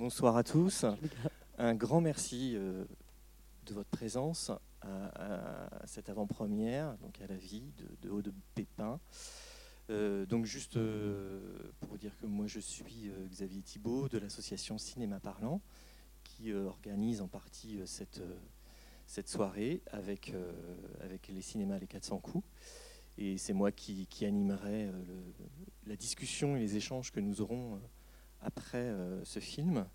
Bonsoir à tous. Un grand merci euh, de votre présence à, cette avant-première, donc à la vie de, Haut de Pépin. Euh, donc juste euh, pour vous dire que moi je suis Xavier Thibault de l'association Cinéma Parlant qui organise en partie cette, soirée avec, avec les cinémas Les 400 coups. Et c'est moi qui, animerai la discussion et les échanges que nous aurons après ce film.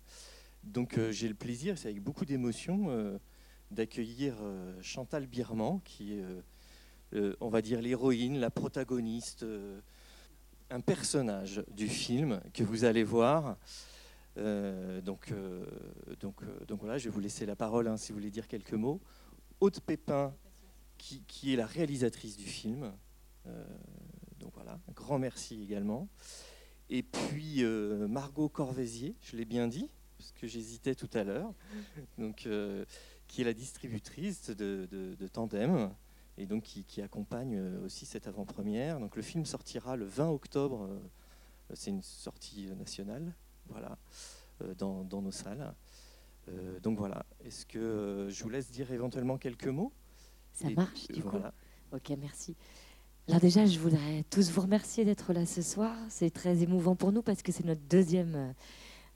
Donc euh, j'ai le plaisir, c'est avec beaucoup d'émotion, euh, d'accueillir euh, Chantal Birman, qui est, on va dire, l'héroïne, la protagoniste, un personnage du film que vous allez voir. donc, donc, donc voilà, je vais vous laisser la parole hein, si vous voulez dire quelques mots. Haute Pépin, qui, qui, est la réalisatrice du film. donc voilà, un grand merci également. Et puis Margot Corvézier, je l'ai bien dit, parce que j'hésitais tout à l'heure, donc euh, qui est la distributrice de, Tandem et donc qui, accompagne euh, aussi cette avant-première. Donc le film sortira le 20 octobre. Euh, c'est une sortie nationale, voilà, dans, nos salles. donc voilà. Est-ce que je vous laisse dire éventuellement quelques mots? Ça marche, du coup. Ok, merci. Alors déjà, je voudrais tous vous remercier d'être là ce soir. C'est très émouvant pour nous parce que c'est notre deuxième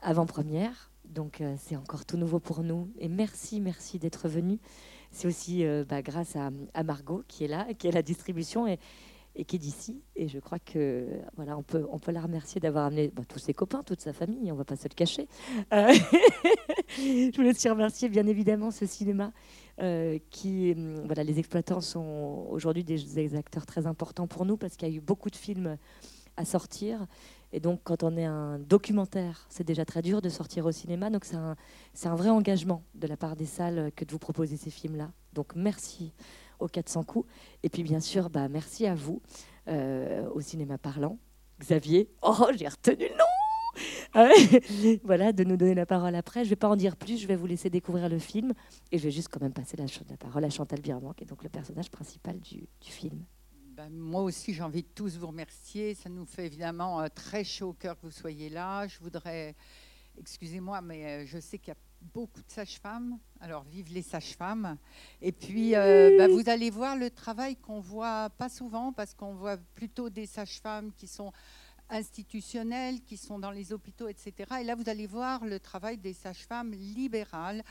avant-première. Donc euh, c'est encore tout nouveau pour nous. Et merci, merci d'être venu. C'est aussi euh, bah, grâce à, Margot qui est là, qui est la distribution et, qui est d'ici. Et je crois que voilà, on peut, on peut la remercier d'avoir amené bah, tous ses copains, toute sa famille. On va pas se le cacher. Euh, je voulais aussi remercier bien évidemment ce cinéma. Qui, voilà, les exploitants sont aujourd'hui des, des acteurs très importants pour nous parce qu'il y a eu beaucoup de films à sortir et donc, quand on est un documentaire, c'est déjà très dur de sortir au cinéma. Donc, c'est un, un, vrai engagement de la part des salles que de vous proposer ces films-là. Donc, merci aux 400 coups. Et puis, bien sûr, bah, merci à vous, euh, au cinéma parlant. Xavier, oh, j'ai retenu le nom Voilà, de nous donner la parole après. Je ne vais pas en dire plus, je vais vous laisser découvrir le film. Et je vais juste quand même passer la, la parole à Chantal Birman, qui est donc le personnage principal du, du film. Ben, moi aussi, j'ai envie de tous vous remercier. Ça nous fait évidemment euh, très chaud au cœur que vous soyez là. Je voudrais, excusez-moi, mais euh, je sais qu'il y a beaucoup de sages-femmes. Alors, vive les sages-femmes. Et puis, euh, ben, vous allez voir le travail qu'on voit pas souvent, parce qu'on voit plutôt des sages-femmes qui sont institutionnelles, qui sont dans les hôpitaux, etc. Et là, vous allez voir le travail des sages-femmes libérales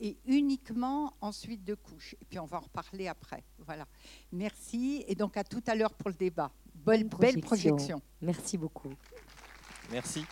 et uniquement ensuite de couches. Et puis on va en reparler après. Voilà. Merci et donc à tout à l'heure pour le débat. Belle, belle projection. Merci beaucoup. Merci.